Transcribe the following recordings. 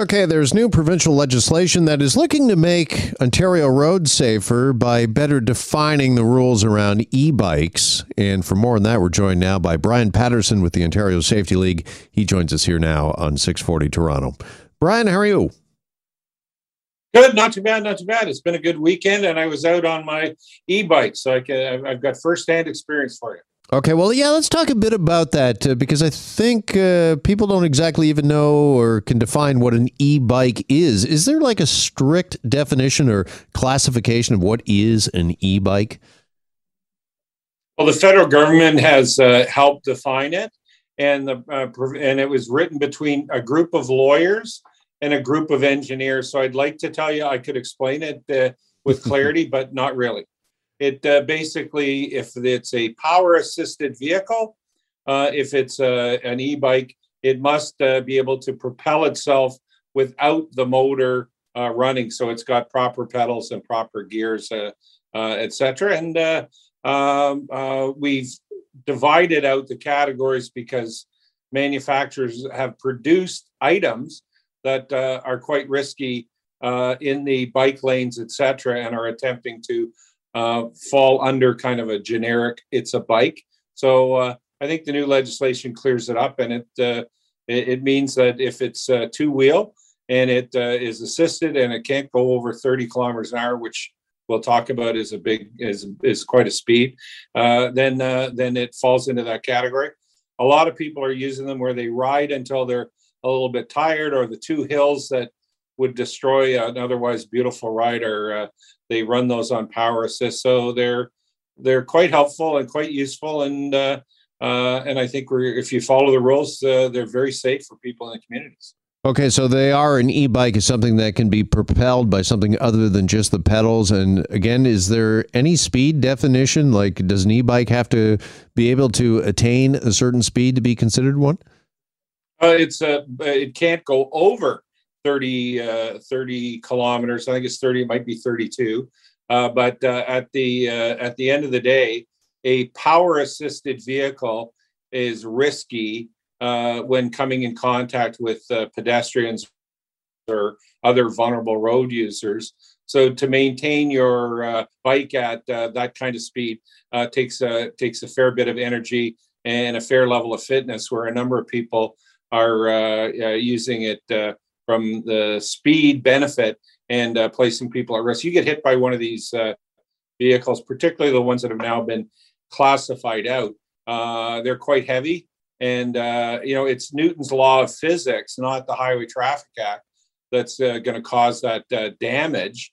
Okay, there's new provincial legislation that is looking to make Ontario roads safer by better defining the rules around e bikes. And for more on that, we're joined now by Brian Patterson with the Ontario Safety League. He joins us here now on 640 Toronto. Brian, how are you? Good, not too bad, not too bad. It's been a good weekend, and I was out on my e bike, so I can, I've got firsthand experience for you. Okay, well, yeah, let's talk a bit about that uh, because I think uh, people don't exactly even know or can define what an e bike is. Is there like a strict definition or classification of what is an e bike? Well, the federal government has uh, helped define it, and the uh, and it was written between a group of lawyers and a group of engineers. So I'd like to tell you I could explain it uh, with clarity, but not really. It uh, basically, if it's a power assisted vehicle, uh, if it's a, an e bike, it must uh, be able to propel itself without the motor uh, running. So it's got proper pedals and proper gears, uh, uh, etc. And um, we've divided out the categories because manufacturers have produced items that are quite risky in the bike lanes, etc., and are attempting to uh, fall under kind of a generic it's a bike. So uh, I think the new legislation clears it up, and it uh, it, it, means that if it's two wheel and it uh, is assisted and it can't go over 30 kilometers an hour, which we'll talk about is a big is is quite a speed, uh, then uh, then it falls into that category. A lot of people are using them where they ride until they're a little bit tired, or the two hills that would destroy an otherwise beautiful rider. are they run those on power assist, so they're they're quite helpful and quite useful. And uh, uh, and I think we're, if you follow the rules, uh, they're very safe for people in the communities. Okay, so they are an e-bike is something that can be propelled by something other than just the pedals. And again, is there any speed definition? Like, does an e-bike have to be able to attain a certain speed to be considered one? Uh, it's a, it can't go over 30, uh, 30 kilometers. I think it's 30, it might be 32. Uh, but uh, at the uh, at the end of the day, a power assisted vehicle is risky uh, when coming in contact with uh, pedestrians or other vulnerable road users. So to maintain your bike at that kind of speed takes a takes a fair bit of energy and a fair level of fitness. Where a number of people are using it from the speed benefit and uh, placing people at risk. You get hit by one of these uh, vehicles, particularly the ones that have now been classified out. Uh, they're quite heavy, and uh, you know it's Newton's law of physics, not the Highway Traffic Act, that's uh, going to cause that uh, damage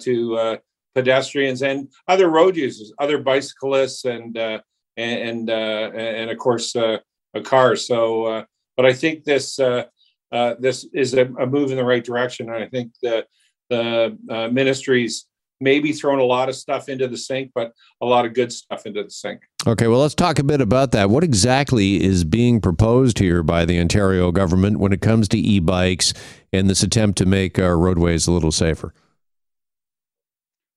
to pedestrians and other road users, other bicyclists, and and and, and of course a car. So, but I think this uh, this is a, a, move in the right direction. And I think the the uh, ministries maybe thrown a lot of stuff into the sink, but a lot of good stuff into the sink. Okay, well, let's talk a bit about that. What exactly is being proposed here by the Ontario government when it comes to e-bikes and this attempt to make our roadways a little safer?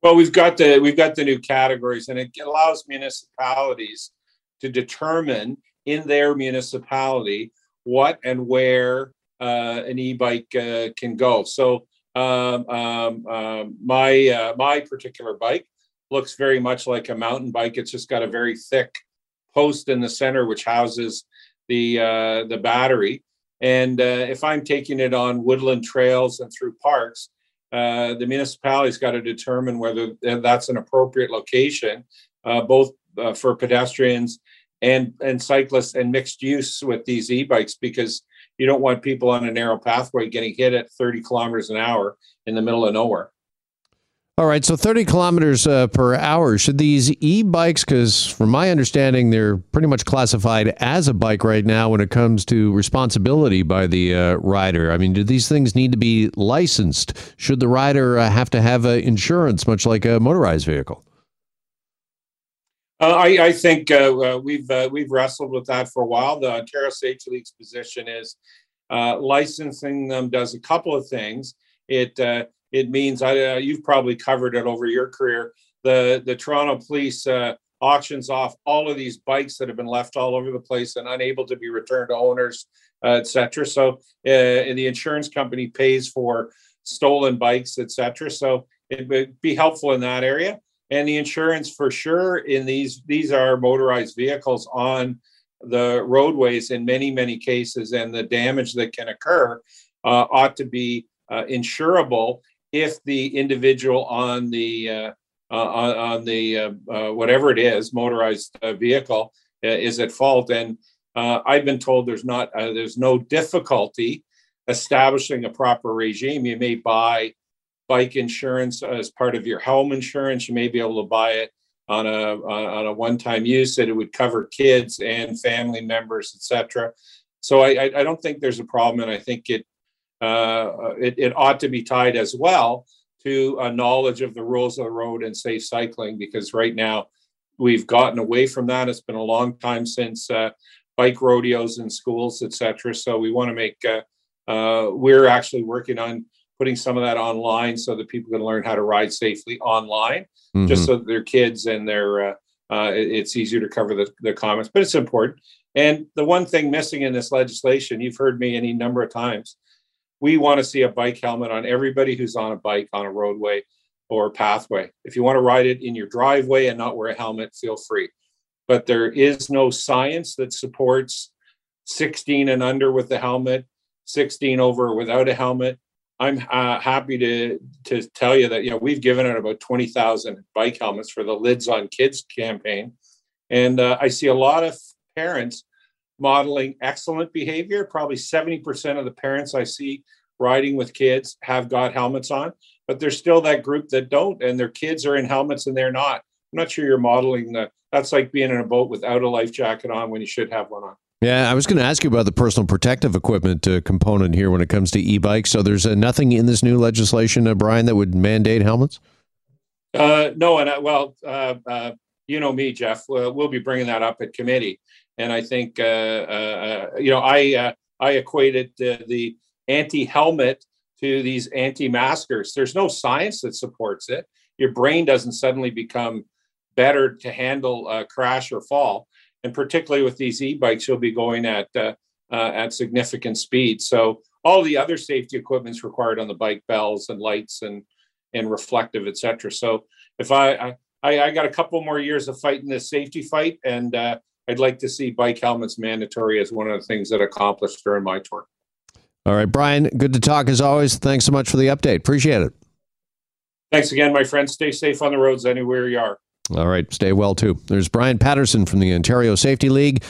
Well, we've got the we've got the new categories, and it allows municipalities to determine in their municipality what and where uh, an e-bike uh, can go. So um, um, um, my uh, my particular bike looks very much like a mountain bike. It's just got a very thick post in the center which houses the uh, the battery. And uh, if I'm taking it on woodland trails and through parks, uh, the municipality's got to determine whether that's an appropriate location, both for pedestrians and and cyclists and mixed use with these e-bikes because you don't want people on a narrow pathway getting hit at 30 kilometers an hour in the middle of nowhere. All right, so 30 kilometers uh, per hour. Should these e bikes, because from my understanding, they're pretty much classified as a bike right now when it comes to responsibility by the uh, rider. I mean, do these things need to be licensed? Should the rider uh, have to have uh, insurance, much like a motorized vehicle? Uh, I, I, think uh, uh, we've uh, we've wrestled with that for a while. The Ontario Safety League's position is uh, licensing them does a couple of things. It uh, it means I, you've probably covered it over your career. The the Toronto Police auctions off all of these bikes that have been left all over the place and unable to be returned to owners etc. So uh, the insurance company pays for stolen bikes, etc. So it would be helpful in that area. And the insurance for sure in these these are motorized vehicles on the roadways in many many cases, and the damage that can occur uh, ought to be uh, insurable if the individual on the uh, uh on, the uh, uh, whatever it is motorized vehicle is at fault. And I've been told there's not there's no difficulty establishing a proper regime. You may buy bike insurance as part of your home insurance. You may be able to buy it on a on a one-time use that it would cover kids and family members, etc. So I, I don't think there's a problem, and I think it uh, it, it ought to be tied as well to a knowledge of the rules of the road and safe cycling because right now we've gotten away from that. It's been a long time since uh, bike rodeos in schools, etc. So we want to make. Uh, uh, we're actually working on putting some of that online so that people can learn how to ride safely online, mm-hmm. just so their kids and their uh, uh, it's easier to cover the, the comments. But it's important. And the one thing missing in this legislation, you've heard me any number of times, we want to see a bike helmet on everybody who's on a bike on a roadway or pathway. If you want to ride it in your driveway and not wear a helmet, feel free. But there is no science that supports 16 and under with the helmet, 16 over without a helmet. I'm uh, happy to to tell you that you know we've given out about 20,000 bike helmets for the Lids on Kids campaign, and uh, I see a lot of parents modeling excellent behavior. Probably 70% of the parents I see riding with kids have got helmets on, but there's still that group that don't, and their kids are in helmets and they're not. I'm not sure you're modeling that. That's like being in a boat without a life jacket on when you should have one on. Yeah, I was going to ask you about the personal protective equipment uh, component here when it comes to e-bikes. So there's uh, nothing in this new legislation, uh, Brian, that would mandate helmets. Uh, no, and I, well, uh, uh, you know me, Jeff. we'll be bringing that up at committee. And I think you know I I equated the anti-helmet to these anti-maskers. There's no science that supports it. Your brain doesn't suddenly become better to handle a crash or fall. And particularly with these e-bikes, you'll be going at uh, uh, at significant speed. So all the other safety equipment's required on the bike, bells and lights and and reflective, etc. So if I, I I got a couple more years of fighting this safety fight, and uh, I'd like to see bike helmets mandatory as one of the things that accomplished during my tour. All right, Brian, good to talk as always. Thanks so much for the update. Appreciate it. Thanks again, my friend. Stay safe on the roads anywhere you are. All right, stay well too. There's Brian Patterson from the Ontario Safety League.